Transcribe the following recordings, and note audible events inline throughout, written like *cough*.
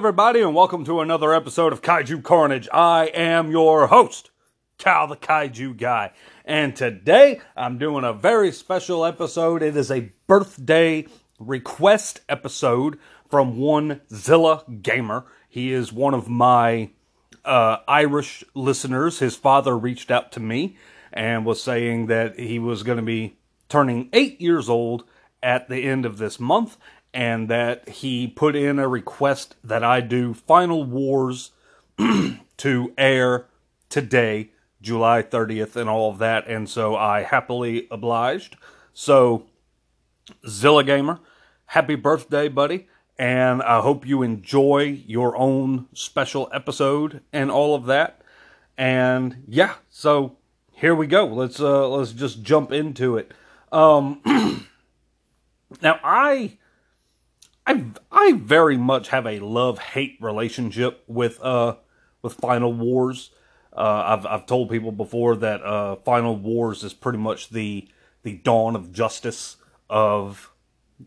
Everybody, and welcome to another episode of Kaiju Carnage. I am your host, Cal the Kaiju Guy, and today I'm doing a very special episode. It is a birthday request episode from one Zilla Gamer. He is one of my uh, Irish listeners. His father reached out to me and was saying that he was going to be turning eight years old at the end of this month and that he put in a request that I do Final Wars *clears throat* to air today, July 30th, and all of that. And so I happily obliged. So, Zilla Gamer, happy birthday, buddy. And I hope you enjoy your own special episode and all of that. And yeah, so here we go. Let's uh let's just jump into it. Um *clears throat* now I I I very much have a love hate relationship with uh with Final Wars. Uh, I've I've told people before that uh, Final Wars is pretty much the the dawn of justice of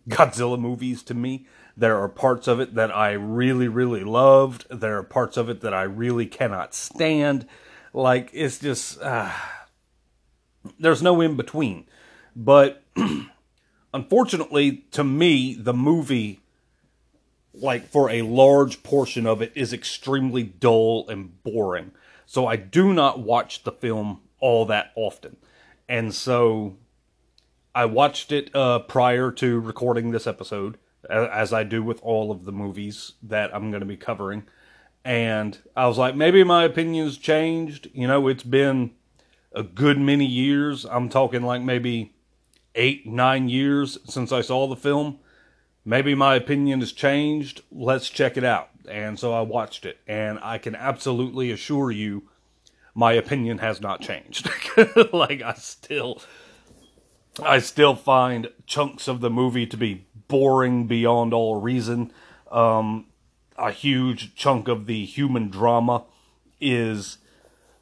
Godzilla movies to me. There are parts of it that I really really loved. There are parts of it that I really cannot stand. Like it's just uh, there's no in between. But *clears throat* unfortunately, to me, the movie like for a large portion of it is extremely dull and boring. So I do not watch the film all that often. And so I watched it uh, prior to recording this episode, as I do with all of the movies that I'm going to be covering. And I was like, maybe my opinion's changed. You know, it's been a good many years. I'm talking like maybe eight, nine years since I saw the film maybe my opinion has changed. Let's check it out. And so I watched it, and I can absolutely assure you my opinion has not changed. *laughs* like I still I still find chunks of the movie to be boring beyond all reason. Um, a huge chunk of the human drama is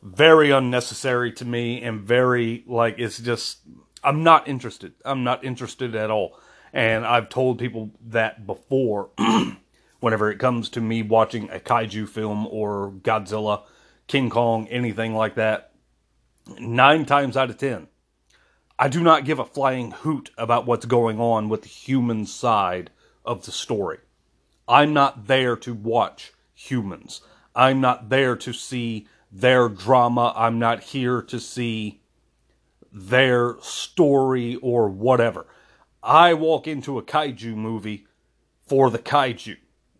very unnecessary to me and very like it's just I'm not interested. I'm not interested at all. And I've told people that before *clears throat* whenever it comes to me watching a kaiju film or Godzilla, King Kong, anything like that. Nine times out of ten, I do not give a flying hoot about what's going on with the human side of the story. I'm not there to watch humans. I'm not there to see their drama. I'm not here to see their story or whatever. I walk into a kaiju movie for the kaiju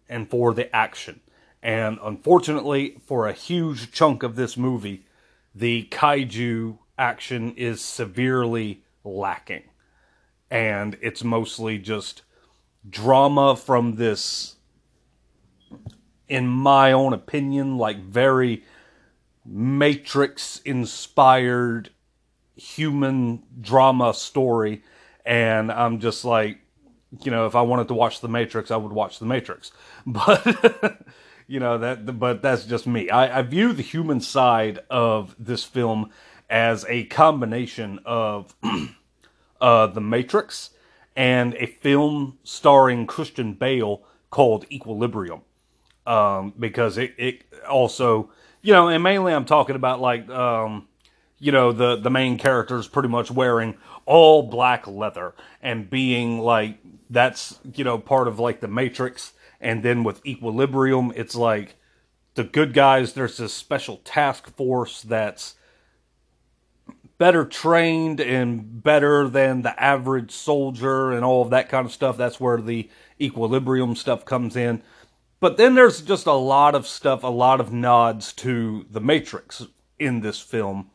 and for the action. And unfortunately, for a huge chunk of this movie, the kaiju action is severely lacking. And it's mostly just drama from this, in my own opinion, like very Matrix inspired human drama story and I'm just like, you know, if I wanted to watch The Matrix, I would watch The Matrix. *laughs* But you know that, but that's just me. I, I view the human side of this film as a combination of *clears throat* uh, The Matrix and a film starring Christian Bale called Equilibrium, um, because it, it also, you know, and mainly I'm talking about like, um, you know, the the main characters pretty much wearing all black leather and being like that's you know part of like the matrix. And then with equilibrium it's like the good guys there's this special task force that's better trained and better than the average soldier and all of that kind of stuff. That's where the equilibrium stuff comes in. But then there's just a lot of stuff a lot of nods to the matrix in this film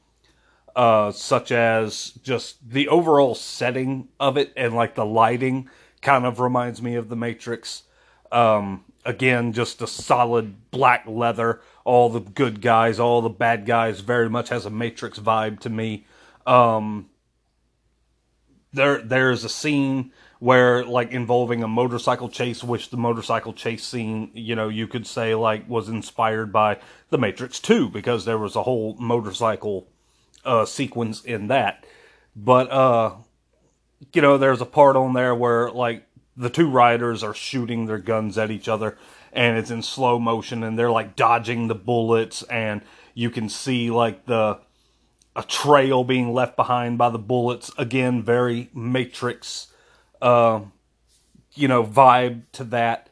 uh, such as just the overall setting of it and like the lighting kind of reminds me of the Matrix. Um, again, just a solid black leather. All the good guys, all the bad guys, very much has a Matrix vibe to me. Um, there, there's a scene where like involving a motorcycle chase, which the motorcycle chase scene, you know, you could say like was inspired by the Matrix 2 because there was a whole motorcycle uh, sequence in that. But uh, you know, there's a part on there where like the two riders are shooting their guns at each other, and it's in slow motion and they're like dodging the bullets and you can see like the a trail being left behind by the bullets again very matrix uh, you know vibe to that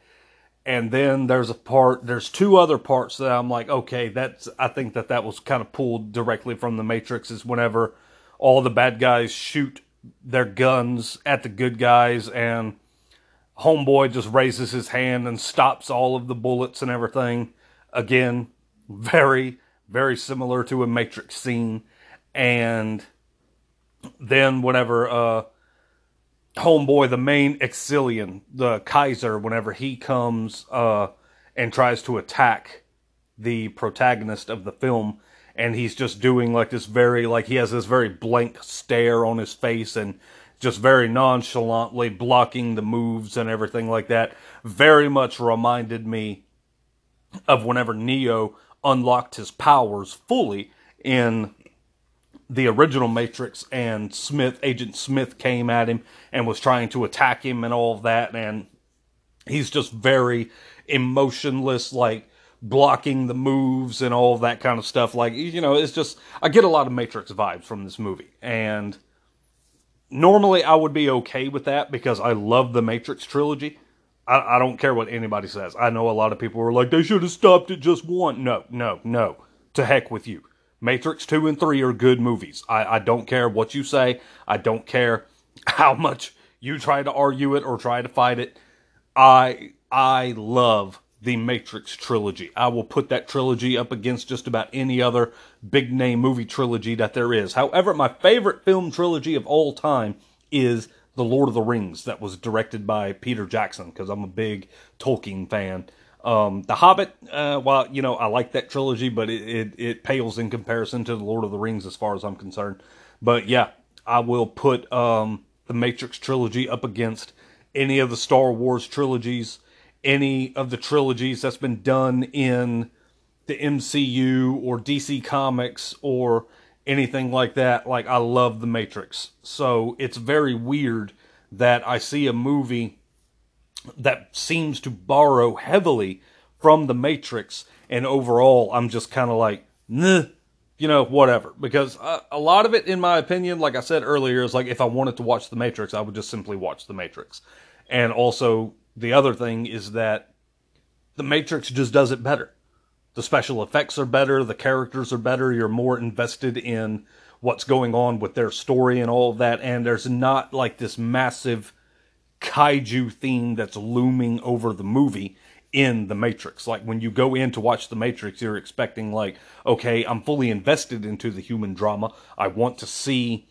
and then there's a part there's two other parts that i'm like okay that's i think that that was kind of pulled directly from the matrix is whenever all the bad guys shoot their guns at the good guys and homeboy just raises his hand and stops all of the bullets and everything. Again very very similar to a matrix scene. And then whenever uh homeboy, the main Exilian, the Kaiser, whenever he comes uh, and tries to attack the protagonist of the film, and he's just doing like this very, like he has this very blank stare on his face and just very nonchalantly blocking the moves and everything like that, very much reminded me of whenever Neo unlocked his powers fully in the original Matrix and Smith, Agent Smith came at him and was trying to attack him and all of that. And he's just very emotionless, like blocking the moves and all of that kind of stuff. Like, you know, it's just, I get a lot of Matrix vibes from this movie. And normally I would be okay with that because I love the Matrix trilogy. I, I don't care what anybody says. I know a lot of people were like, they should have stopped at just one. No, no, no. To heck with you Matrix 2 and 3 are good movies. I, I don't care what you say. I don't care *laughs* how much you try to argue it or try to fight it. I I love the Matrix trilogy. I will put that trilogy up against just about any other big name movie trilogy that there is. However, my favorite film trilogy of all time is The Lord of the Rings that was directed by Peter Jackson because I'm a big Tolkien fan. Um, the Hobbit, uh, well, you know, I like that trilogy, but it, it, it, pales in comparison to the Lord of the Rings as far as I'm concerned. But yeah, I will put um, the Matrix trilogy up against any of the Star Wars trilogies, any of the trilogies that's been done in the MCU or DC Comics or anything like that. Like, I love the Matrix. So it's very weird that I see a movie that seems to borrow heavily from the Matrix, and overall, I'm just kind of like, nah, you know, whatever. Because uh, a lot of it, in my opinion, like I said earlier, is like if I wanted to watch The Matrix, I would just simply watch The Matrix. And also, the other thing is that The Matrix just does it better. The special effects are better, the characters are better, you're more invested in what's going on with their story and all of that, and there's not like this massive kaiju theme that's looming over the movie in the Matrix. Like when you go in to watch the Matrix, you're expecting like, okay, I'm fully invested into the human drama. I want to see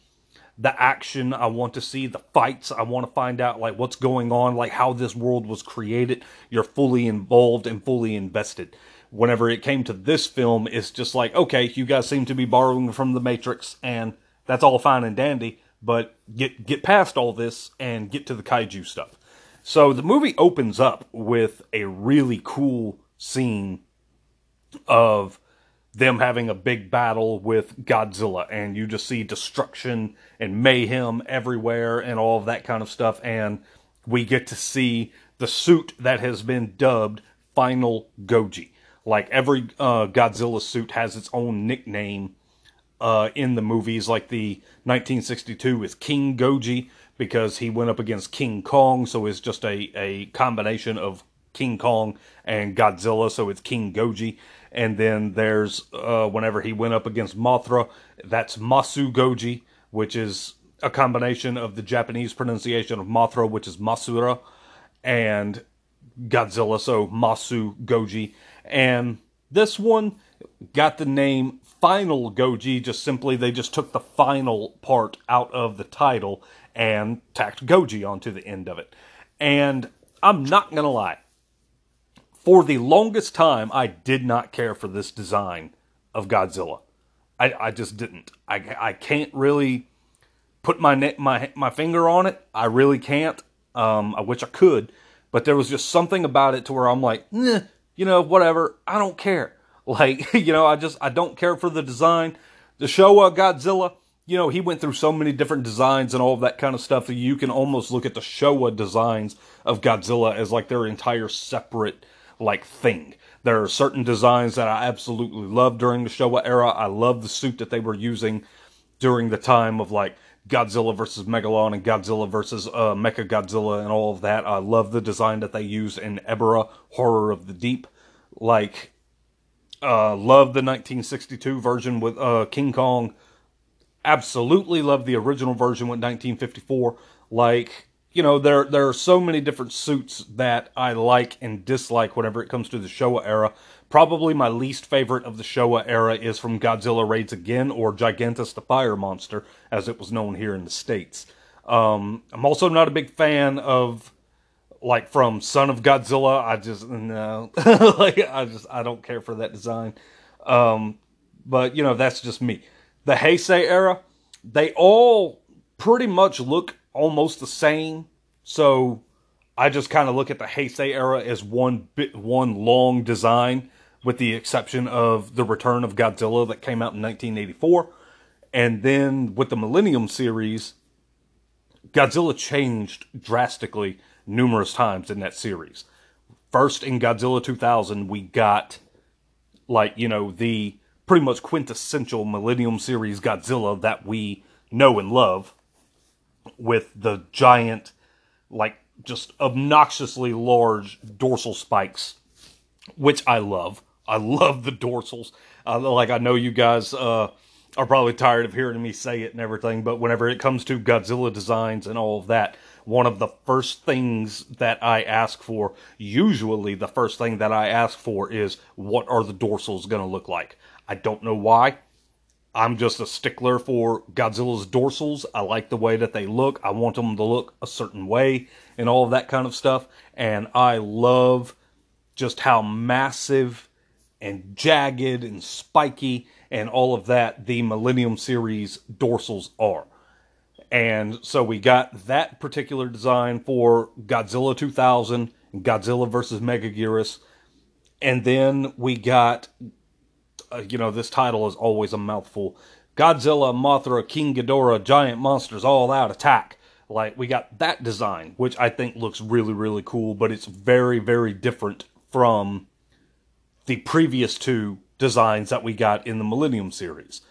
the action. I want to see the fights. I want to find out like what's going on, like how this world was created. You're fully involved and fully invested. Whenever it came to this film, it's just like, okay, you guys seem to be borrowing from the Matrix, and that's all fine and dandy but get get past all this and get to the kaiju stuff. So the movie opens up with a really cool scene of them having a big battle with Godzilla, and you just see destruction and mayhem everywhere and all of that kind of stuff. And we get to see the suit that has been dubbed Final Goji. Like every uh, Godzilla suit has its own nickname uh, in the movies, like the 1962 with King Goji because he went up against King Kong, so it's just a, a combination of King Kong and Godzilla, so it's King Goji. And then there's uh, whenever he went up against Mothra, that's Masu Goji, which is a combination of the Japanese pronunciation of Mothra, which is Masura, and Godzilla, so Masu Goji. And this one got the name final Goji, just simply they just took the final part out of the title and tacked Goji onto the end of it. And I'm not going to lie, for the longest time, I did not care for this design of Godzilla. I, I just didn't. I, I can't really put my my my finger on it. I really can't. Um, I wish I could, but there was just something about it to where I'm like, you know, whatever. I don't care. *laughs* Like, you know, I just, I don't care for the design. The Showa Godzilla, you know, he went through so many different designs and all of that kind of stuff that you can almost look at the Showa designs of Godzilla as like their entire separate like thing. There are certain designs that I absolutely love during the Showa era. I love the suit that they were using during the time of like Godzilla versus Megalon and Godzilla versus uh, Mecha Godzilla and all of that. I love the design that they use in Ebirah Horror of the Deep. Like, uh, love the 1962 version with uh, King Kong. Absolutely love the original version with 1954. Like, you know, there there are so many different suits that I like and dislike whenever it comes to the Showa era. Probably my least favorite of the Showa era is from Godzilla Raids Again or Gigantis the Fire Monster, as it was known here in the States. Um, I'm also not a big fan of like from Son of Godzilla. I just no, *laughs* like I just I don't care for that design. Um, but you know that's just me. The Heisei era, they all pretty much look almost the same. So I just kind of look at the Heisei era as one bit, one long design, with the exception of the Return of Godzilla that came out in 1984, and then with the Millennium series, Godzilla changed drastically numerous times in that series. First in Godzilla 2000, we got like you know the pretty much quintessential Millennium series Godzilla that we know and love with the giant, like just obnoxiously large dorsal spikes, which I love. I love the dorsals. Uh, like I know you guys uh, are probably tired of hearing me say it and everything, but whenever it comes to Godzilla designs and all of that, one of the first things that I ask for, usually the first thing that I ask for is what are the dorsals going to look like? I don't know why. I'm just a stickler for Godzilla's dorsals. I like the way that they look. I want them to look a certain way and all of that kind of stuff. And I love just how massive and jagged and spiky and all of that the Millennium series dorsals are. And so we got that particular design for Godzilla 2000 Godzilla versus Megaguirus. And then we got uh, you know, this title is always a mouthful. Godzilla, Mothra, King Ghidorah, Giant Monsters All Out Attack. Like, we got that design, which I think looks really, really cool, but it's very, very different from the previous two designs that we got in the Millennium series.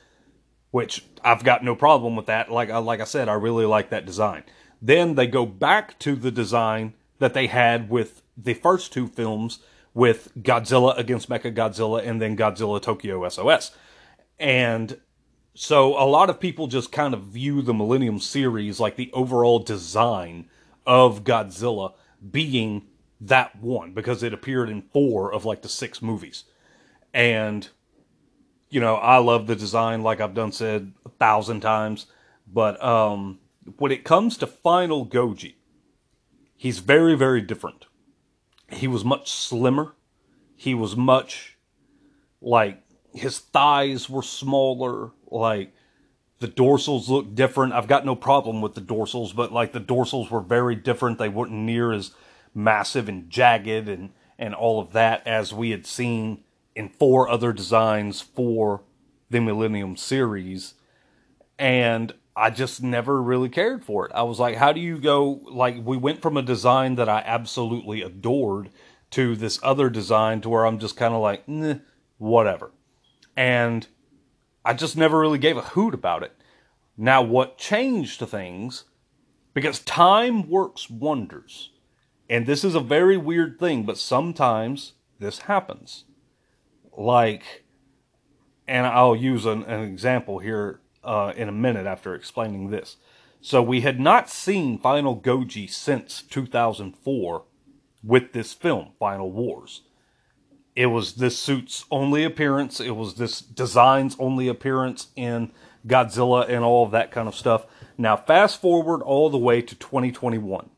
Which I've got no problem with that. Like, uh, like I said, I really like that design. Then they go back to the design that they had with the first two films with Godzilla against Mecha Godzilla and then Godzilla Tokyo SOS. And so a lot of people just kind of view the Millennium series like the overall design of Godzilla being that one because it appeared in four of like the six movies. And you know, I love the design like I've done said a thousand times, but um when it comes to Final Goji, he's very very different he was much slimmer. He was much like his thighs were smaller. Like the dorsals looked different. I've got no problem with the dorsals, but like the dorsals were very different. They weren't near as massive and jagged and and all of that as we had seen in four other designs for the Millennium series. And I just never really cared for it. I was like, how do you go? Like, we went from a design that I absolutely adored to this other design to where I'm just kind of like, whatever. And I just never really gave a hoot about it. Now, what changed things, because time works wonders. And this is a very weird thing, but sometimes this happens. Like, and I'll use an, an example here uh, in a minute after explaining this. So we had not seen Final Goji since 2004 with this film, Final Wars. It was this suit's only appearance, it was this design's only appearance in Godzilla and all of that kind of stuff. Now, fast forward all the way to 2021.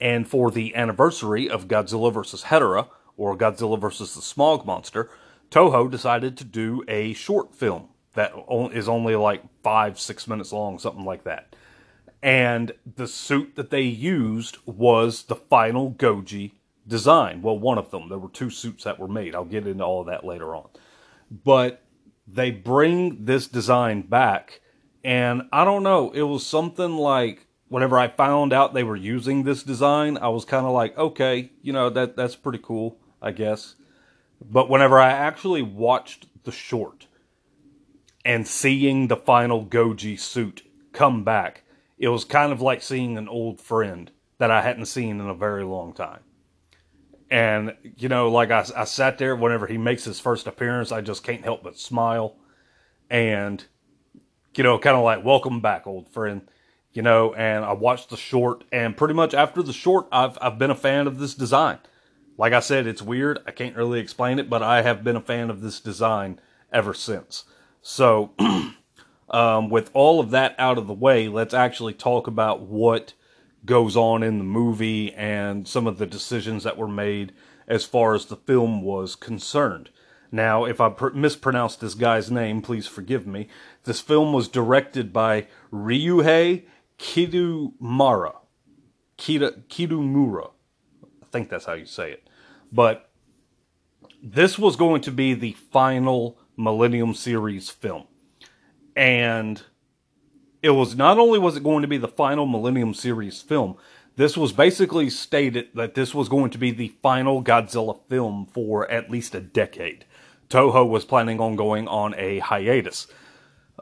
And for the anniversary of Godzilla vs. Hedorah, or Godzilla vs. the Smog Monster, Toho decided to do a short film that is only like five, six minutes long, something like that. And the suit that they used was the final Goji design. Well, one of them. There were two suits that were made. I'll get into all of that later on. But they bring this design back, and I don't know, it was something like whenever I found out they were using this design, I was kind of like, okay, you know, that that's pretty cool. I guess. But whenever I actually watched the short and seeing the final Goji suit come back, it was kind of like seeing an old friend that I hadn't seen in a very long time. And, you know, like I, I sat there whenever he makes his first appearance, I just can't help but smile. And, you know, kind of like, welcome back, old friend. You know, and I watched the short, and pretty much after the short, I've, I've been a fan of this design. Like I said, it's weird. I can't really explain it, but I have been a fan of this design ever since. So, *clears throat* um, with all of that out of the way, let's actually talk about what goes on in the movie and some of the decisions that were made as far as the film was concerned. Now, if I pr- mispronounced this guy's name, please forgive me. This film was directed by Ryuhei Kitamura. Kita, Kitamura. I think that's how you say it. But this was going to be the final Millennium Series film. And it was not only was it going to be the final Millennium Series film, this was basically stated that this was going to be the final Godzilla film for at least a decade. Toho was planning on going on a hiatus.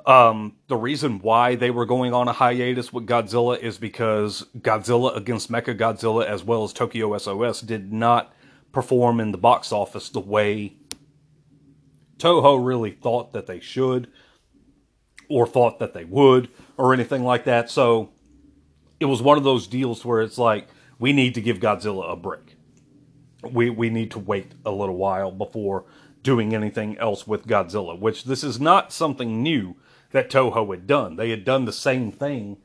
Um, the reason why they were going on a hiatus with Godzilla is because Godzilla against Mecha Godzilla as well as Tokyo SOS did not perform in the box office the way Toho really thought that they should or thought that they would or anything like that. So it was one of those deals where it's like we need to give Godzilla a break. We we need to wait a little while before doing anything else with Godzilla, which this is not something new that Toho had done. They had done the same thing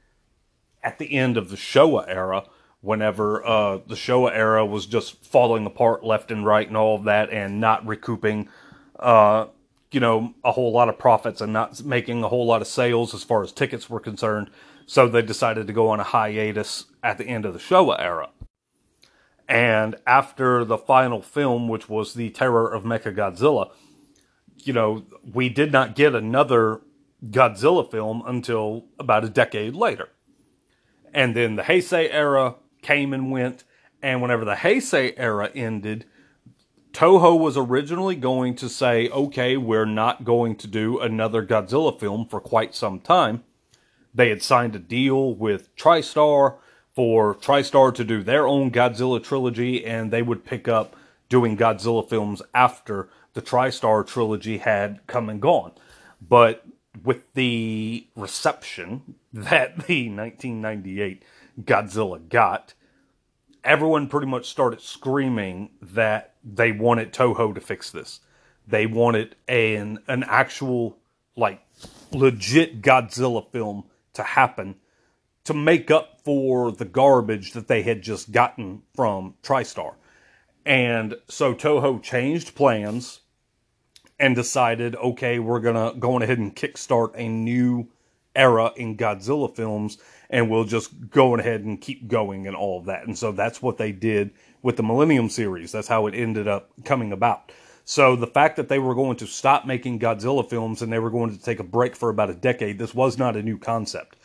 at the end of the Showa era whenever uh, the Showa era was just falling apart left and right and all of that and not recouping uh, you know, a whole lot of profits and not making a whole lot of sales as far as tickets were concerned. So they decided to go on a hiatus at the end of the Showa era. And after the final film, which was The Terror of Mecha Godzilla, you know, we did not get another Godzilla film until about a decade later. And then the Heisei era came and went. And whenever the Heisei era ended, Toho was originally going to say, okay, we're not going to do another Godzilla film for quite some time. They had signed a deal with TriStar for TriStar to do their own Godzilla trilogy, and they would pick up doing Godzilla films after the TriStar trilogy had come and gone. But with the reception *laughs* that the 1998 Godzilla got, everyone pretty much started screaming that they wanted Toho to fix this. They wanted an an actual like legit Godzilla film to happen to make up for the garbage that they had just gotten from TriStar. And so Toho changed plans and decided, okay, we're gonna go ahead and kickstart a new era in Godzilla films and we'll just go ahead and keep going and all of that. And so that's what they did with the Millennium series. That's how it ended up coming about. So the fact that they were going to stop making Godzilla films and they were going to take a break for about a decade, this was not a new concept.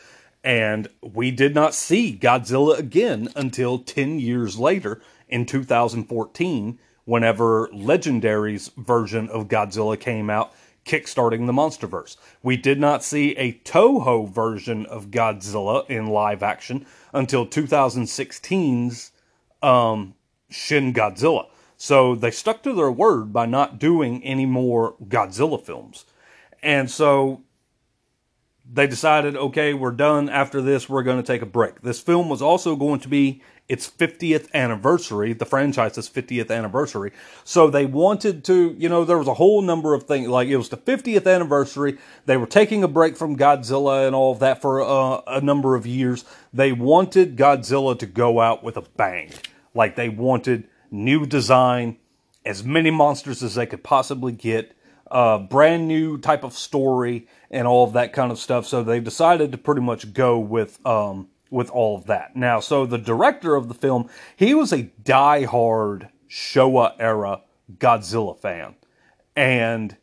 And we did not see Godzilla again until 10 years later in 2014, whenever Legendary's version of Godzilla came out kickstarting the MonsterVerse. We did not see a Toho version of Godzilla in live action until 2016's um, Shin Godzilla. So they stuck to their word by not doing any more Godzilla films. And so they decided, okay, we're done. After this, we're going to take a break. This film was also going to be its 50th anniversary, the franchise's 50th anniversary. So they wanted to, you know, there was a whole number of things. Like it was the 50th anniversary. They were taking a break from Godzilla and all of that for uh, a number of years. They wanted Godzilla to go out with a bang. Like they wanted new design, as many monsters as they could possibly get, uh, brand new type of story, and all of that kind of stuff. So they decided to pretty much go with um, with all of that. Now, so the director of the film, he was a die-hard Showa era Godzilla fan. And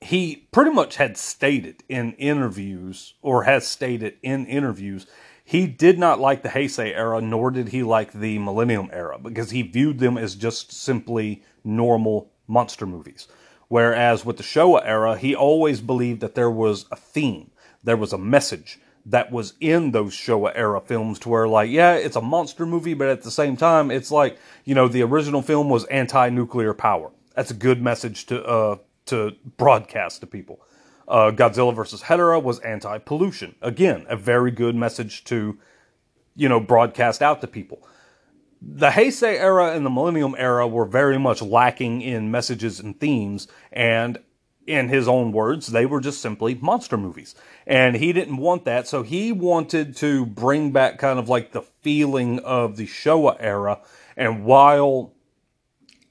he pretty much had stated in interviews, or has stated in interviews, He did not like the Heisei era, nor did he like the Millennium era, because he viewed them as just simply normal monster movies. Whereas with the Showa era, he always believed that there was a theme, there was a message that was in those Showa era films to where, like, yeah, it's a monster movie, but at the same time, it's like, you know, the original film was anti nuclear power. That's a good message to, uh, to broadcast to people. Uh, Godzilla versus Hedorah was anti pollution. Again, a very good message to, you know, broadcast out to people the Heisei era and the Millennium era were very much lacking in messages and themes, and in his own words, they were just simply monster movies. And he didn't want that, so he wanted to bring back kind of like the feeling of the Showa era. And while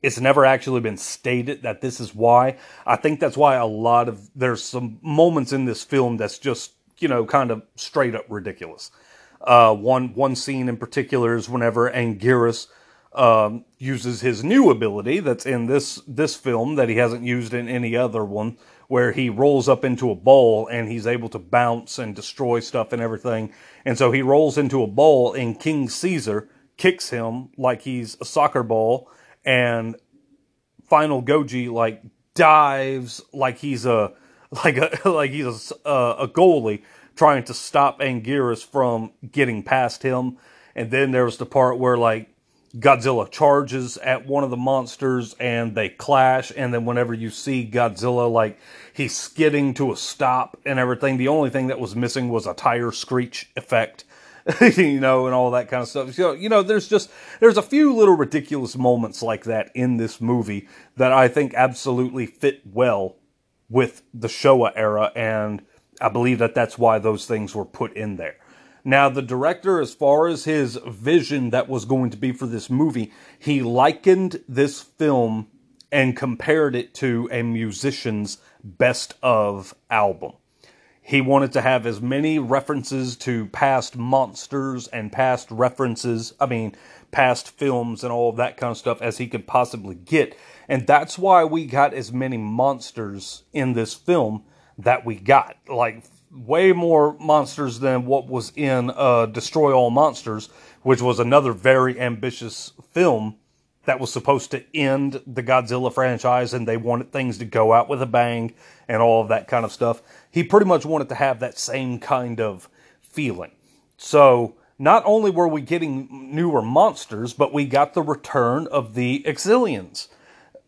it's never actually been stated that this is why, I think that's why a lot of there's some moments in this film that's just, you know, kind of straight up ridiculous. Uh, one one scene in particular is whenever Anguirus um, uses his new ability that's in this this film that he hasn't used in any other one, where he rolls up into a bowl and he's able to bounce and destroy stuff and everything. And so he rolls into a bowl, and King Caesar kicks him like he's a soccer ball, and Final Goji like dives like he's a *laughs* like a like he's a, a goalie trying to stop Anguirus from getting past him. And then there was the part where like Godzilla charges at one of the monsters and they clash. And then whenever you see Godzilla, like he's skidding to a stop and everything, the only thing that was missing was a tire screech effect. *laughs* you know, and all that kind of stuff. So, you know, there's just, there's a few little ridiculous moments like that in this movie that I think absolutely fit well with the Showa era and I believe that that's why those things were put in there. Now, the director, as far as his vision that was going to be for this movie, he likened this film and compared it to a musician's best of album. He wanted to have as many references to past monsters and past references, I mean, past films and all of that kind of stuff as he could possibly get. And that's why we got as many monsters in this film that we got. Like way more monsters than what was in uh, Destroy All Monsters, which was another very ambitious film that was supposed to end the Godzilla franchise and they wanted things to go out with a bang and all of that kind of stuff. He pretty much wanted to have that same kind of feeling. So, not only were we getting newer monsters, but we got the return of the Exilians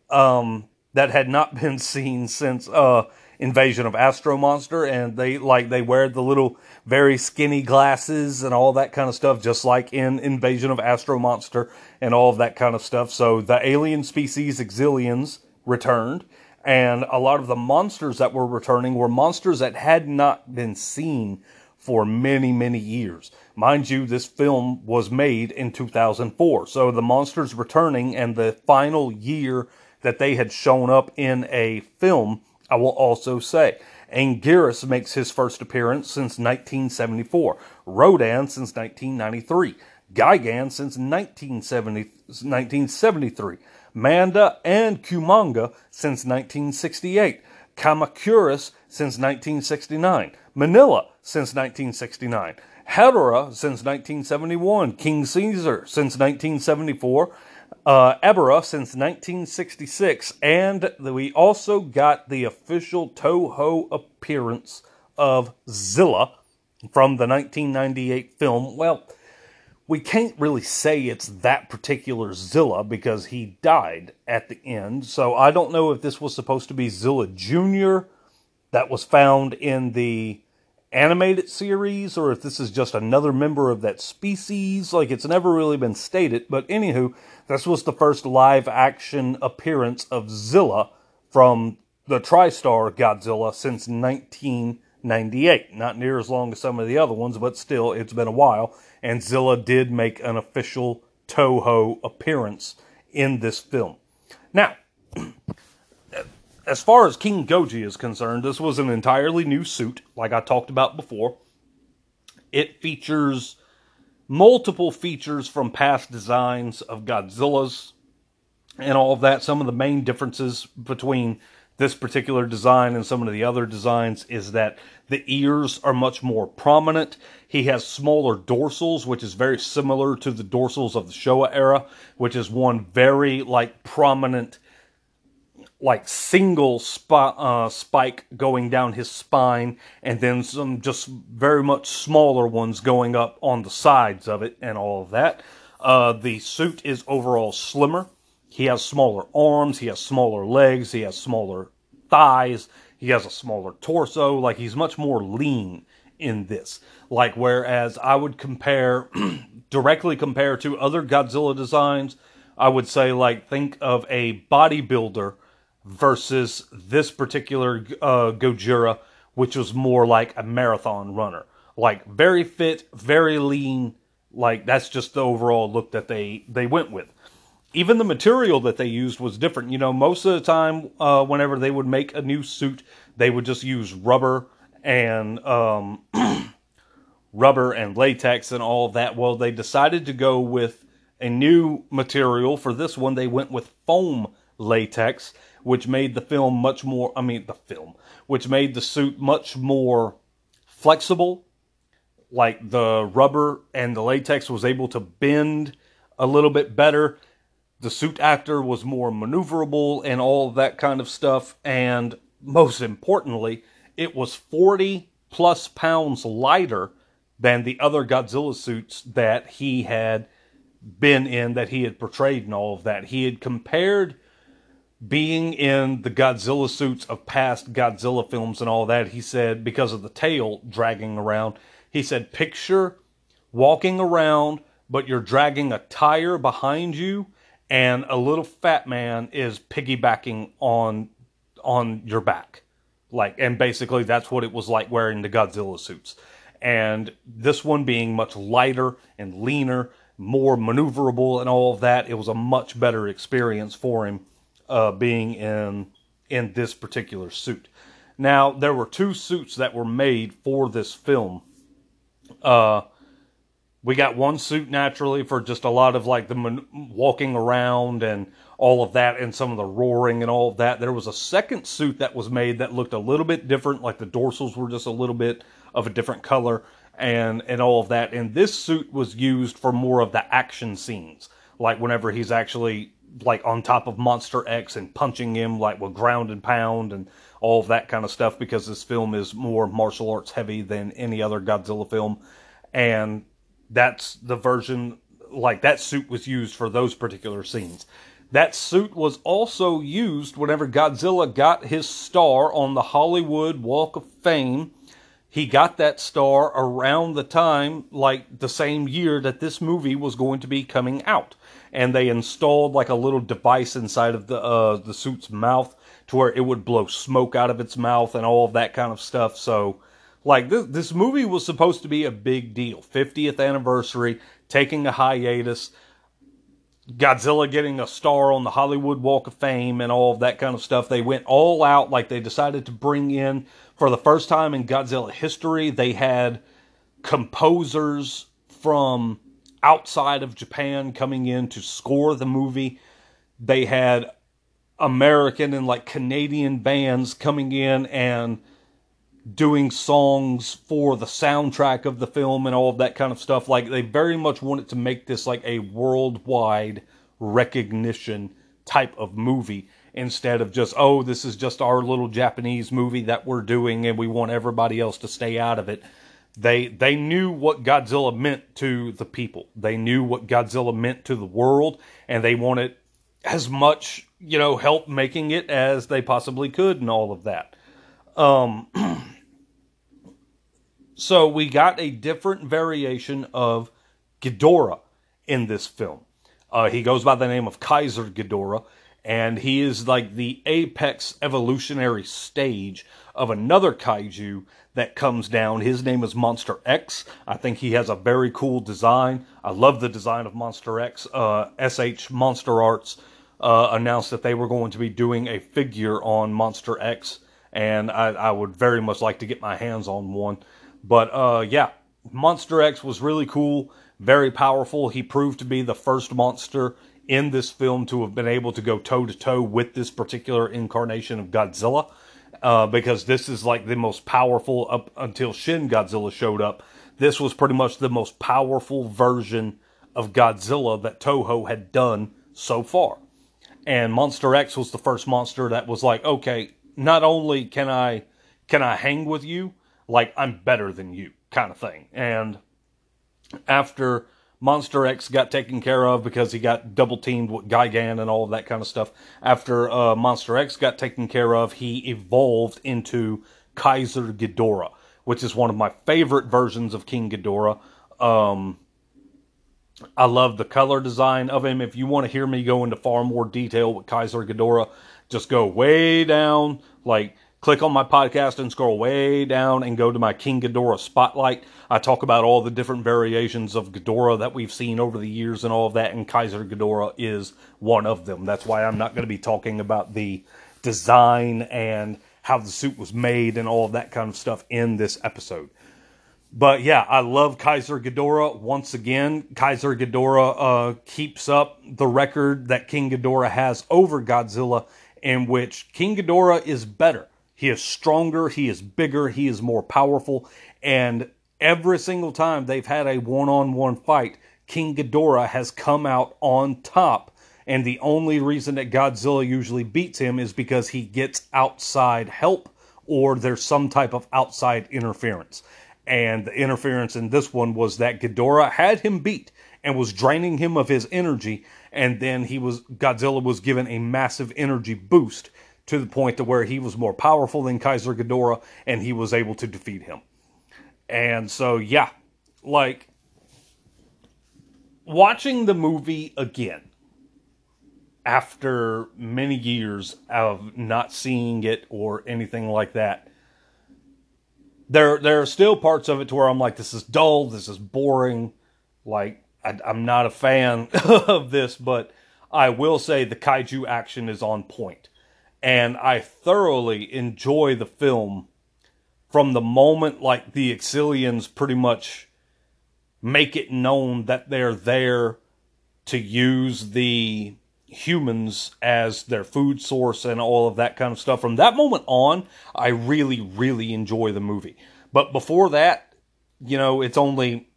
um, that had not *laughs* been seen since uh, Invasion of Astro Monster, and they like they wear the little very skinny glasses and all that kind of stuff, just like in Invasion of Astro Monster and all of that kind of stuff. So the alien species Exilians returned, and a lot of the monsters that were returning were monsters that had not been seen for many, many years. Mind you, this film was made in 2004, so the monsters returning and the final year that they had shown up in a film I will also say, Anguirus makes his first appearance since 1974, Rodan since 1993, Gigan since 1970, 1973, Manda and Kumonga since 1968, Kamacuras since 1969, Minilla since 1969, Hedorah since 1971, King Caesar since 1974, uh, since 1966, and we also got the official Toho appearance of Zilla from the 1998 film. Well, we can't really say it's that particular Zilla because he died at the end, so I don't know if this was supposed to be Zilla Jr. that was found in the animated series or if this is just another member of that species. Like, it's never really been stated, but anywho, this was the first live action appearance of Zilla from the TriStar Godzilla since 1998. Not near as long as some of the other ones, but still, it's been a while. And Zilla did make an official Toho appearance in this film. Now, *clears throat* as far as King Goji is concerned, this was an entirely new suit, like I talked about before. It features multiple features from past designs of Godzilla's and all of that. Some of the main differences between this particular design and some of the other designs is that the ears are much more prominent. He has smaller dorsals, which is very similar to the dorsals of the Showa era, which is one very like prominent, like single spot, uh, spike going down his spine, and then some just very much smaller ones going up on the sides of it, and all of that. Uh, the suit is overall slimmer. He has smaller arms, he has smaller legs, he has smaller thighs, he has a smaller torso. Like he's much more lean in this. Like whereas I would compare *clears throat* directly compare to other Godzilla designs, I would say like think of a bodybuilder versus this particular uh, Gojira, which was more like a marathon runner. Like very fit, very lean. Like that's just the overall look that they they went with even the material that they used was different. You know, most of the time, uh, whenever they would make a new suit, they would just use rubber and um, *clears throat* rubber and latex and all that. Well, they decided to go with a new material for this one. They went with foam latex, which made the film much more. I mean, the film, which made the suit much more flexible. Like the rubber and the latex was able to bend a little bit better the suit actor was more maneuverable and all that kind of stuff. And most importantly, it was 40 plus pounds lighter than the other Godzilla suits that he had been in, that he had portrayed, and all of that. He had compared being in the Godzilla suits of past Godzilla films and all that. He said, because of the tail dragging around, he said, picture walking around, but you're dragging a tire behind you and a little fat man is piggybacking on on your back like and basically that's what it was like wearing the Godzilla suits and this one being much lighter and leaner more maneuverable and all of that it was a much better experience for him uh, being in in this particular suit now there were two suits that were made for this film uh, we got one suit naturally for just a lot of like the man- walking around and all of that and some of the roaring and all of that. There was a second suit that was made that looked a little bit different, like the dorsals were just a little bit of a different color and and all of that. And this suit was used for more of the action scenes, like whenever he's actually like on top of Monster X and punching him like with ground and pound and all of that kind of stuff because this film is more martial arts heavy than any other Godzilla film. And that's the version like that suit was used for those particular scenes. That suit was also used whenever Godzilla got his star on the Hollywood Walk of Fame. He got that star around the time, like the same year that this movie was going to be coming out. And they installed like a little device inside of the uh, the suit's mouth to where it would blow smoke out of its mouth and all of that kind of stuff. So like this, this movie was supposed to be a big deal. 50th anniversary, taking a hiatus, Godzilla getting a star on the Hollywood Walk of Fame and all of that kind of stuff. They went all out like they decided to bring in for the first time in Godzilla history, they had composers from outside of Japan coming in to score the movie. They had American and like Canadian bands coming in and doing songs for the soundtrack of the film and all of that kind of stuff. Like they very much wanted to make this like a worldwide recognition type of movie instead of just oh this is just our little Japanese movie that we're doing and we want everybody else to stay out of it. They they knew what Godzilla meant to the people. They knew what Godzilla meant to the world and they wanted as much, you know, help making it as they possibly could and all of that. Um *clears throat* So we got a different variation of Ghidorah in this film. Uh, he goes by the name of Kaiser Ghidorah, and he is like the apex evolutionary stage of another kaiju that comes down. His name is Monster X. I think he has a very cool design. I love the design of Monster X. Uh, SH Monster Arts uh, announced that they were going to be doing a figure on Monster X, and I, I would very much like to get my hands on one. But uh, yeah, Monster X was really cool, very powerful. He proved to be the first monster in this film to have been able to go toe to toe with this particular incarnation of Godzilla. Uh, because this is like the most powerful up until Shin Godzilla showed up. This was pretty much the most powerful version of Godzilla that Toho had done so far. And Monster X was the first monster that was like, okay, not only can I can I hang with you, like I'm better than you kind of thing. And after Monster X got taken care of because he got double teamed with Gigan and all of that kind of stuff. After uh, Monster X got taken care of, he evolved into Kaiser Ghidorah, which is one of my favorite versions of King Ghidorah. Um, I love the color design of him. If you want to hear me go into far more detail with Kaiser Ghidorah, just go way down, like click on my podcast and scroll way down and go to my King Ghidorah spotlight. I talk about all the different variations of Ghidorah that we've seen over the years and all of that, and Kaiser Ghidorah is one of them. That's why I'm not going to be talking about the design and how the suit was made and all of that kind of stuff in this episode. But yeah, I love Kaiser Ghidorah. Once again, Kaiser Ghidorah uh, keeps up the record that King Ghidorah has over Godzilla, in which King Ghidorah is better. He is stronger, he is bigger, he is more powerful, and every single time they've had a one on one fight, King Ghidorah has come out on top. And the only reason that Godzilla usually beats him is because he gets outside help or there's some type of outside interference. And the interference in this one was that Ghidorah had him beat and was draining him of his energy. And then he was Godzilla was given a massive energy boost to the point to where he was more powerful than Kaiser Ghidorah and he was able to defeat him. And so, yeah, like watching the movie again after many years of not seeing it or anything like that. There, there are still parts of it to where I'm like, this is dull, this is boring. Like, I, I'm not a fan *laughs* of this, but I will say the kaiju action is on point and I thoroughly enjoy the film from the moment like the Exilians pretty much make it known that they're there to use the humans as their food source and all of that kind of stuff. From that moment on, I really, really enjoy the movie. But before that, you know, it's only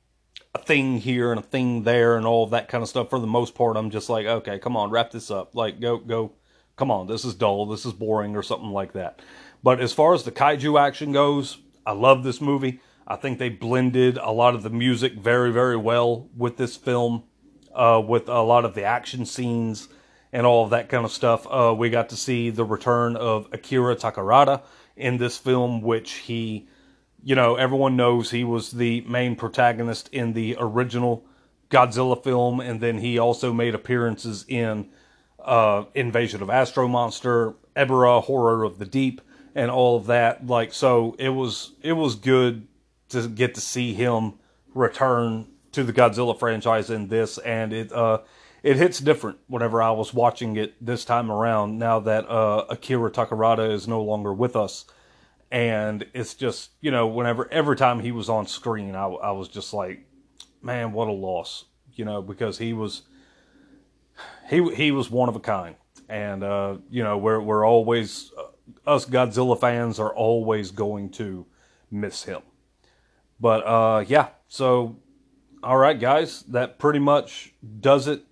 a thing here and a thing there and all of that kind of stuff. For the most part, I'm just like, okay, come on, wrap this up. Like, go, go, come on, this is dull, this is boring, or something like that. But as far as the kaiju action goes, I love this movie. I think they blended a lot of the music very, very well with this film, uh, with a lot of the action scenes and all of that kind of stuff. Uh, we got to see the return of Akira Takarada in this film, which he, you know, everyone knows he was the main protagonist in the original Godzilla film, and then he also made appearances in uh, Invasion of Astro Monster, Ebirah, Horror of the Deep, and all of that. Like so, it was it was good to get to see him return to the Godzilla franchise in this, and it uh, it hits different whenever I was watching it this time around. Now that uh, Akira Takarada is no longer with us, and it's just you know whenever every time he was on screen, I, I was just like, man, what a loss, you know, because he was he he was one of a kind, and uh, you know we're we're always uh, us Godzilla fans are always going to miss him. But uh, yeah, so all right, guys, that pretty much does it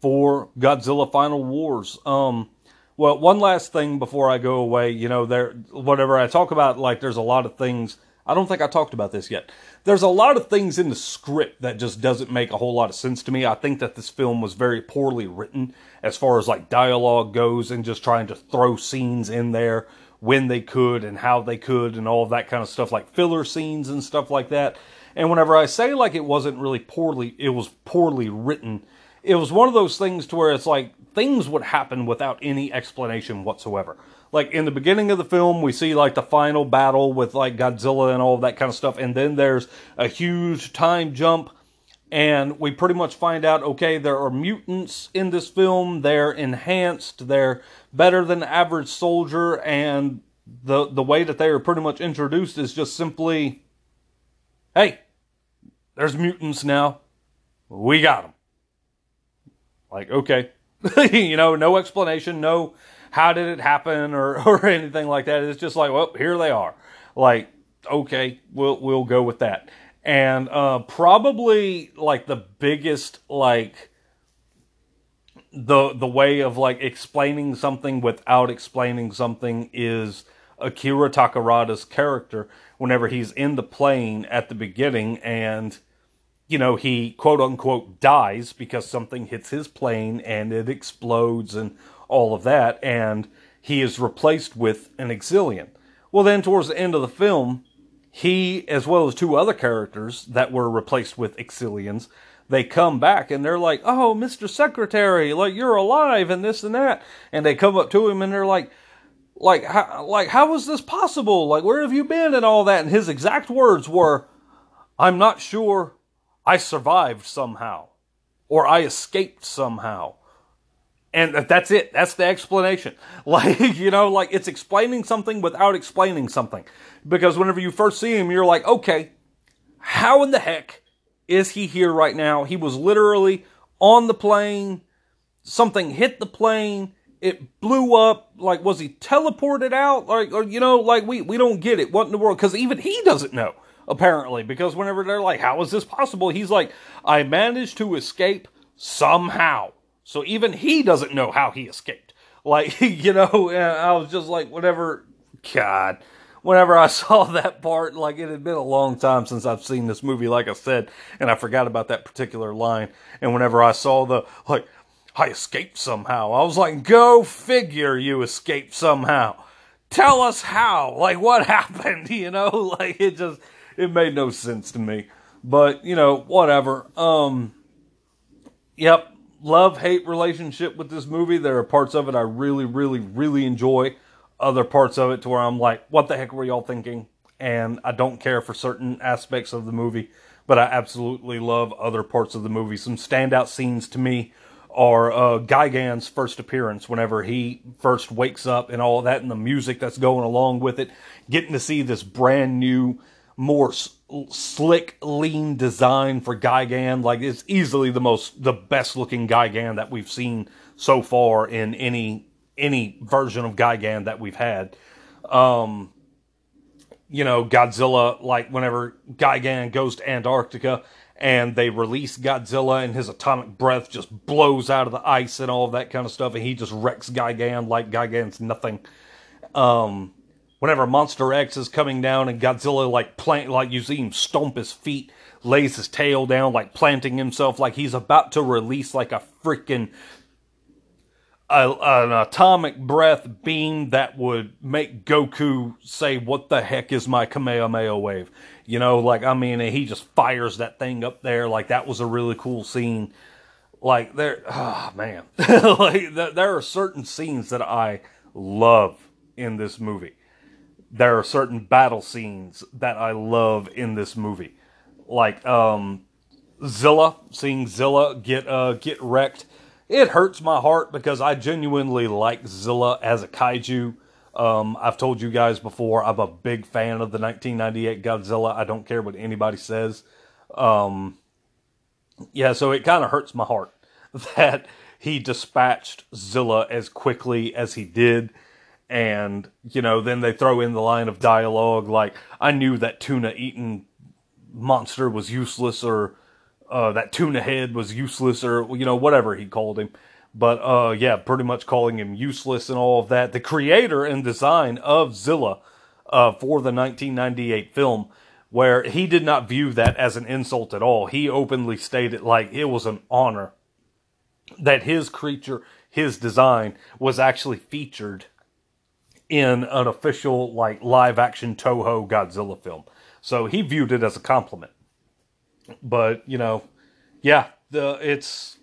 for Godzilla Final Wars. Um, well, one last thing before I go away, you know, there whatever I talk about, like there's a lot of things. I don't think I talked about this yet there's a lot of things in the script that just doesn't make a whole lot of sense to me. I think that this film was very poorly written as far as like dialogue goes and just trying to throw scenes in there when they could and how they could and all of that kind of stuff like filler scenes and stuff like that. And whenever I say like it wasn't really poorly it was poorly written, it was one of those things to where it's like things would happen without any explanation whatsoever like in the beginning of the film we see like the final battle with like Godzilla and all that kind of stuff and then there's a huge time jump and we pretty much find out okay there are mutants in this film they're enhanced they're better than average soldier and the the way that they are pretty much introduced is just simply hey there's mutants now we got them Like, okay. *laughs* you know, no explanation, no how did it happen or, *laughs* or anything like that. It's just like, well, here they are. Like, okay, we'll we'll go with that. And uh, probably like the biggest like the the way of like explaining something without explaining something is Akira Takarada's character whenever he's in the plane at the beginning and you know, he quote unquote dies because something hits his plane and it explodes and all of that, and he is replaced with an Exilian. Well, then, towards the end of the film, he, as well as two other characters that were replaced with Exilians, they come back and they're like, "Oh, Mr. Secretary, like you're alive and this and that," and they come up to him and they're like, "Like, how, like how was this possible? Like, where have you been and all that?" And his exact words were, "I'm not sure, I survived somehow, or I escaped somehow. And that's it. That's the explanation. *laughs* Like, you know, like it's explaining something without explaining something. Because whenever you first see him, you're like, okay, how in the heck is he here right now? He was literally on the plane. Something hit the plane. It blew up. Like, was he teleported out? Like, or, you know, like we, we don't get it. What in the world? Because even he doesn't know apparently, because whenever they're like, How is this possible? He's like, I managed to escape somehow. So even he doesn't know how he escaped. Like, *laughs* you know, I was just like, whatever, God. Whenever I *laughs* saw that part, like it had been a long time since I've seen this movie, like I said, and I forgot about that particular line. And whenever I saw the, like, I escaped somehow, I was like, go figure you escaped somehow. Tell us how. Like, what *laughs* happened? You know, like it just, it made no sense to me. But, you know, whatever. Um Yep, love hate relationship with this movie. There are parts of it I really, really, really enjoy. Other parts of it to where I'm like, what the heck were y'all thinking? And I don't care for certain aspects of the movie, but I absolutely love other parts of the movie. Some standout scenes to me are uh, Gigan's first appearance whenever he first wakes up and all that, and the music that's going along with it. Getting to see this brand new more slick, lean design for Gigan. Like it's easily the most, the best looking Gigan that we've seen so far in any any version of Gigan that we've had. Um, you know, Godzilla, like whenever Gigan goes to Antarctica and they release Godzilla and his atomic breath just blows out of the ice and all that kind of stuff, and he just wrecks Gigan like Gigan's nothing. Um, whenever Monster X is coming down and Godzilla like plant like you see him stomp his feet, lays his tail down, like planting himself like he's about to release like a freaking an atomic breath beam that would make Goku say, "What the heck is my Kamehameha wave?" You know, like I mean, he just fires that thing up there. Like that was a really cool scene. Like there, oh man, *laughs* like there are certain scenes that I love in this movie there are certain battle scenes that I love in this movie, like um, Zilla, seeing Zilla get uh, get wrecked. It hurts my heart because I genuinely like Zilla as a kaiju. Um, I've told you guys before, I'm a big fan of the 1998 Godzilla. I don't care what anybody says. Um, yeah, so it kind of hurts my heart *laughs* that he dispatched Zilla as quickly as he did and you know then they throw in the line of dialogue like i knew that tuna eating monster was useless or uh, that tuna head was useless or you know whatever he called him. But uh, yeah pretty much calling him useless and all of that. The creator and design of zilla uh, for the 1998 film where he did not view that as an insult at all. He openly stated like it was an honor that his creature his design was actually featured in an official like live action Toho Godzilla film. So he viewed it as a compliment. But, you know, yeah, the it's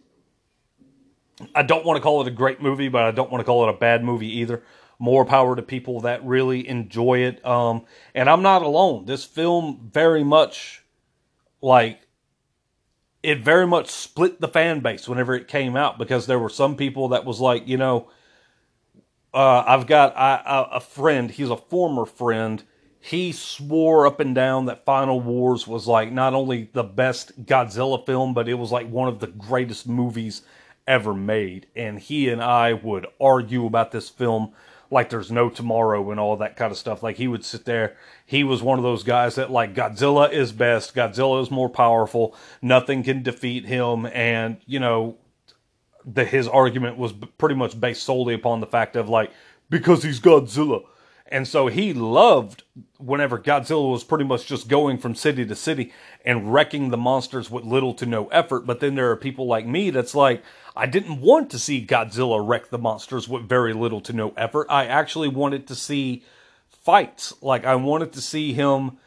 I don't want to call it a great movie, but I don't want to call it a bad movie either. More power to people that really enjoy it. Um, and I'm not alone. This film very much like it very much split the fan base whenever it came out because there were some people that was like, you know, uh, I've got a friend. He's a former friend. He swore up and down that Final Wars was like not only the best Godzilla film, but it was like one of the greatest movies ever made. And he and I would argue about this film like there's no tomorrow and all that kind of stuff. Like he would sit there. He was one of those guys that like Godzilla is best. Godzilla is more powerful. Nothing can defeat him. And you know, the his argument was pretty much based solely upon the fact of like because he's Godzilla. And so he loved whenever Godzilla was pretty much just going from city to city and wrecking the monsters with little to no effort. But then there are people like me that's like, I didn't want to see Godzilla wreck the monsters with very little to no effort. I actually wanted to see fights. Like I wanted to see him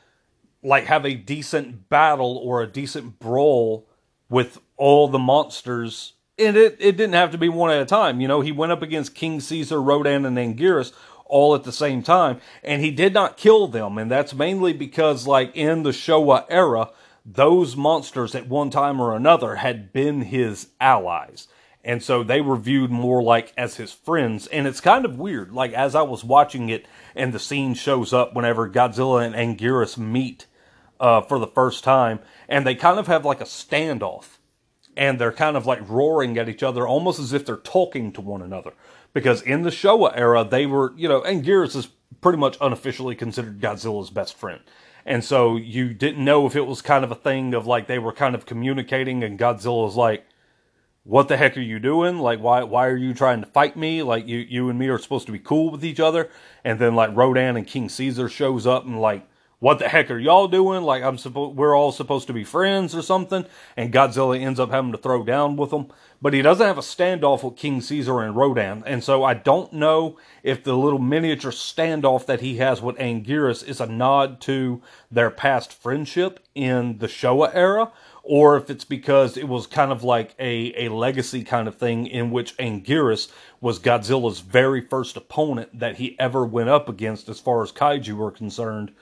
like have a decent battle or a decent brawl with all the monsters. And it, it didn't have to be one at a time. You know, he went up against King Caesar, Rodan, and Anguirus all at the same time, and he did not kill them. And that's mainly because, like, in the Showa era, those monsters at one time or another had been his allies. And so they were viewed more like as his friends. And it's kind of weird. Like as I was watching it and the scene shows up whenever Godzilla and Anguirus meet uh, for the first time, and they kind of have like a standoff. And they're kind of like roaring at each other, almost as if they're talking to one another. Because in the Showa era, they were, you know, Anguirus is pretty much unofficially considered Godzilla's best friend. And so you didn't know if it was kind of a thing of like they were kind of communicating and Godzilla's like, what the heck are you doing? Like, why why are you trying to fight me? Like, you you and me are supposed to be cool with each other. And then like Rodan and King Caesar shows up and like, what the heck are y'all doing? Like, I'm supposed we're all supposed to be friends or something. And Godzilla ends up having to throw down with them. But he doesn't have a standoff with King Caesar and Rodan. And so I don't know if the little miniature standoff that he has with Anguirus is a nod to their past friendship in the Showa era or if it's because it was kind of like a, a legacy kind of thing in which Anguirus was Godzilla's very first opponent that he ever went up against as far as kaiju were concerned.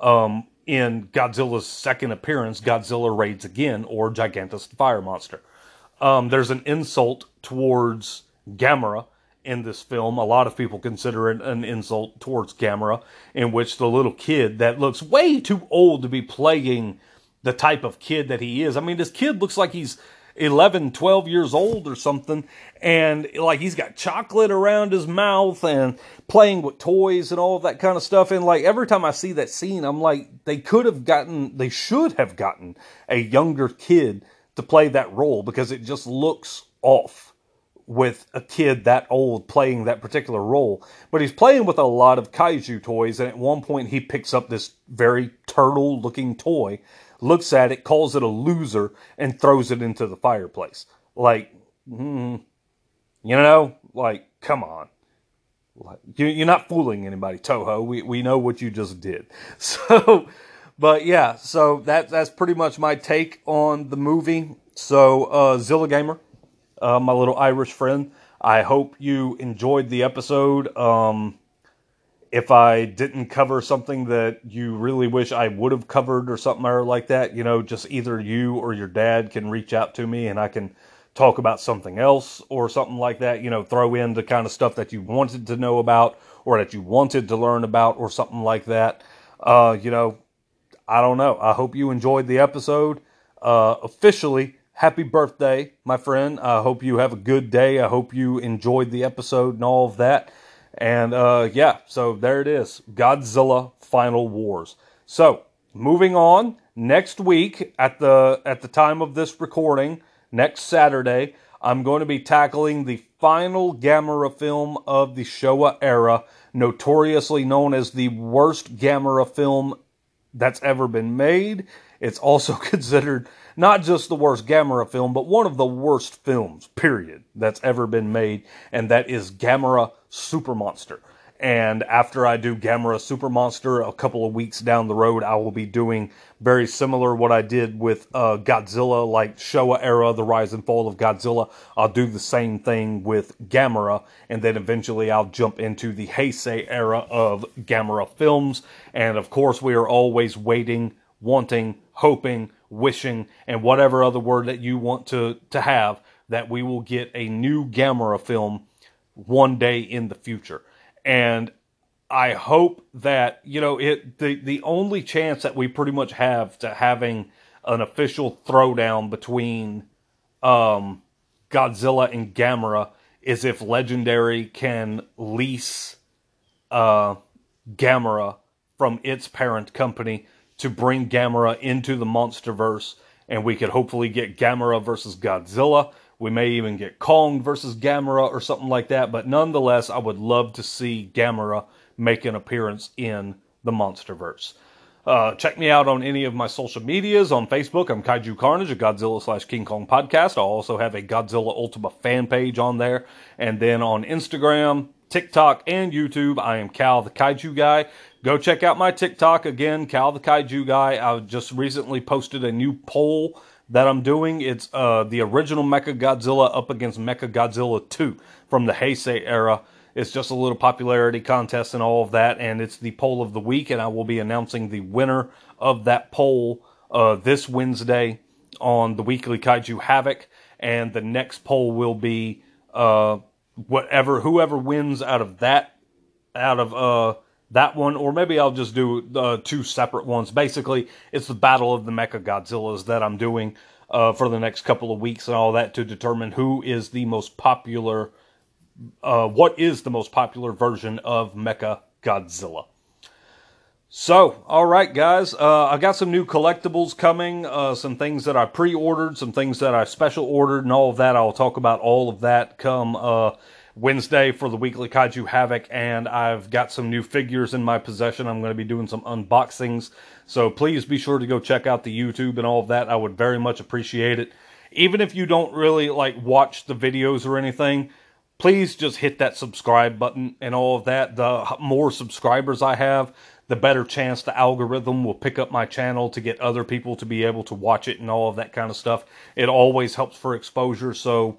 Um, in Godzilla's second appearance, Godzilla Raids Again, or Gigantis the Fire Monster. Um, there's an insult towards Gamera in this film. A lot of people consider it an insult towards Gamera, in which the little kid that looks way too old to be playing the type of kid that he is. I mean, this kid looks like he's 11, 12 years old or something. And like he's got chocolate around his mouth and playing with toys and all that kind of stuff. And like every time I see that scene, I'm like, they could have gotten, they should have gotten a younger kid to play that role because it just looks off with a kid that old playing that particular role. But he's playing with a lot of kaiju toys. And at one point, he picks up this very turtle looking toy looks at it, calls it a loser, and throws it into the fireplace. Like, mm, you know, like, come on. You, are not fooling anybody, Toho. We, we know what you just did. *laughs* So, but yeah, so that, that's pretty much my take on the movie. So, uh, Zilla Gamer, uh, my little Irish friend, I hope you enjoyed the episode. Um, if I didn't cover something that you really wish I would have covered or something or like that, you know, just either you or your dad can reach out to me and I can talk about something else or something like that, you know, throw in the kind of stuff that you wanted to know about or that you wanted to learn about or something like that. Uh, you know, I don't know. I hope you enjoyed the episode. Uh, officially, happy birthday, my friend. I hope you have a good day. I hope you enjoyed the episode and all of that. And uh, yeah, so there it is Godzilla Final Wars. So moving on, next week at the at the time of this recording, next Saturday, I'm going to be tackling the final Gamera film of the Showa era, notoriously known as the worst Gamera film that's ever been made. It's also *laughs* considered not just the worst Gamera film, but one of the worst films, period, that's ever been made, and that is Gamera Super Monster. And after I do Gamera Super Monster, a couple of weeks down the road, I will be doing very similar what I did with uh, Godzilla, like Showa era, the rise and fall of Godzilla. I'll do the same thing with Gamera, and then eventually I'll jump into the Heisei era of Gamera films. And of course, we are always waiting, wanting, hoping, wishing, and whatever other word that you want to, to have that we will get a new Gamera film one day in the future. And I hope that, you know, it the, the only chance that we pretty much have to having an official throwdown between um, Godzilla and Gamera is if Legendary can lease uh, Gamera from its parent company to bring Gamera into the MonsterVerse, and we could hopefully get Gamera versus Godzilla. We may even get Kong versus Gamera or something like that, but nonetheless, I would love to see Gamera make an appearance in the MonsterVerse. Uh, check me out on any of my social medias. On Facebook, I'm Kaiju Carnage, a Godzilla slash King Kong podcast. I also have a Godzilla Ultima fan page on there. And then on Instagram, TikTok, and YouTube, I am Cal the Kaiju Guy. Go check out my TikTok again, Cal the Kaiju Guy. I just recently posted a new poll that I'm doing. It's uh, the original Mecha Godzilla up against Mecha Godzilla 2 from the Heisei era. It's just a little popularity contest and all of that, and it's the poll of the week, and I will be announcing the winner of that poll uh, this Wednesday on the weekly Kaiju Havoc, and the next poll will be uh, whatever whoever wins out of that out of uh, that one, or maybe I'll just do uh, two separate ones. Basically, it's the Battle of the Mecha Godzillas that I'm doing uh, for the next couple of weeks and all that to determine who is the most popular uh, what is the most popular version of Mecha Godzilla. So, all right, guys, uh, I got some new collectibles coming, uh, some things that I pre ordered, some things that I special ordered, and all of that. I'll talk about all of that come uh, Wednesday for the weekly Kaiju Havoc, and I've got some new figures in my possession. I'm going to be doing some unboxings, so please be sure to go check out the YouTube and all of that. I would very much appreciate it. Even if you don't really like watch the videos or anything, please just hit that subscribe button and all of that. The more subscribers I have, the better chance the algorithm will pick up my channel to get other people to be able to watch it and all of that kind of stuff. It always helps for exposure. So,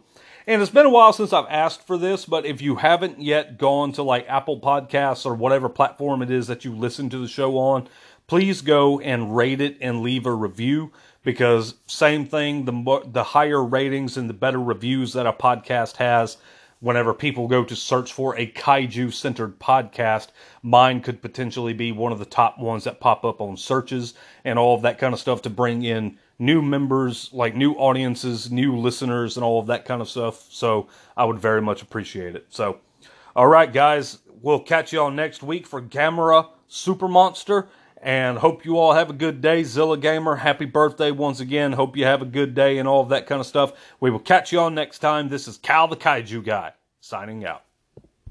and it's been a while since I've asked for this, but if you haven't yet gone to like Apple Podcasts or whatever platform it is that you listen to the show on, please go and rate it and leave a review because same thing the the higher ratings and the better reviews that a podcast has whenever people go to search for a kaiju centered podcast, mine could potentially be one of the top ones that pop up on searches and all of that kind of stuff to bring in new members, like new audiences, new listeners, and all of that kind of stuff. So I would very much appreciate it. So, all right, guys, we'll catch y'all next week for Gamera Super Monster. And hope you all have a good day. Zilla Gamer, happy birthday once again. Hope you have a good day and all of that kind of stuff. We will catch you all next time. This is Cal the Kaiju Guy signing out.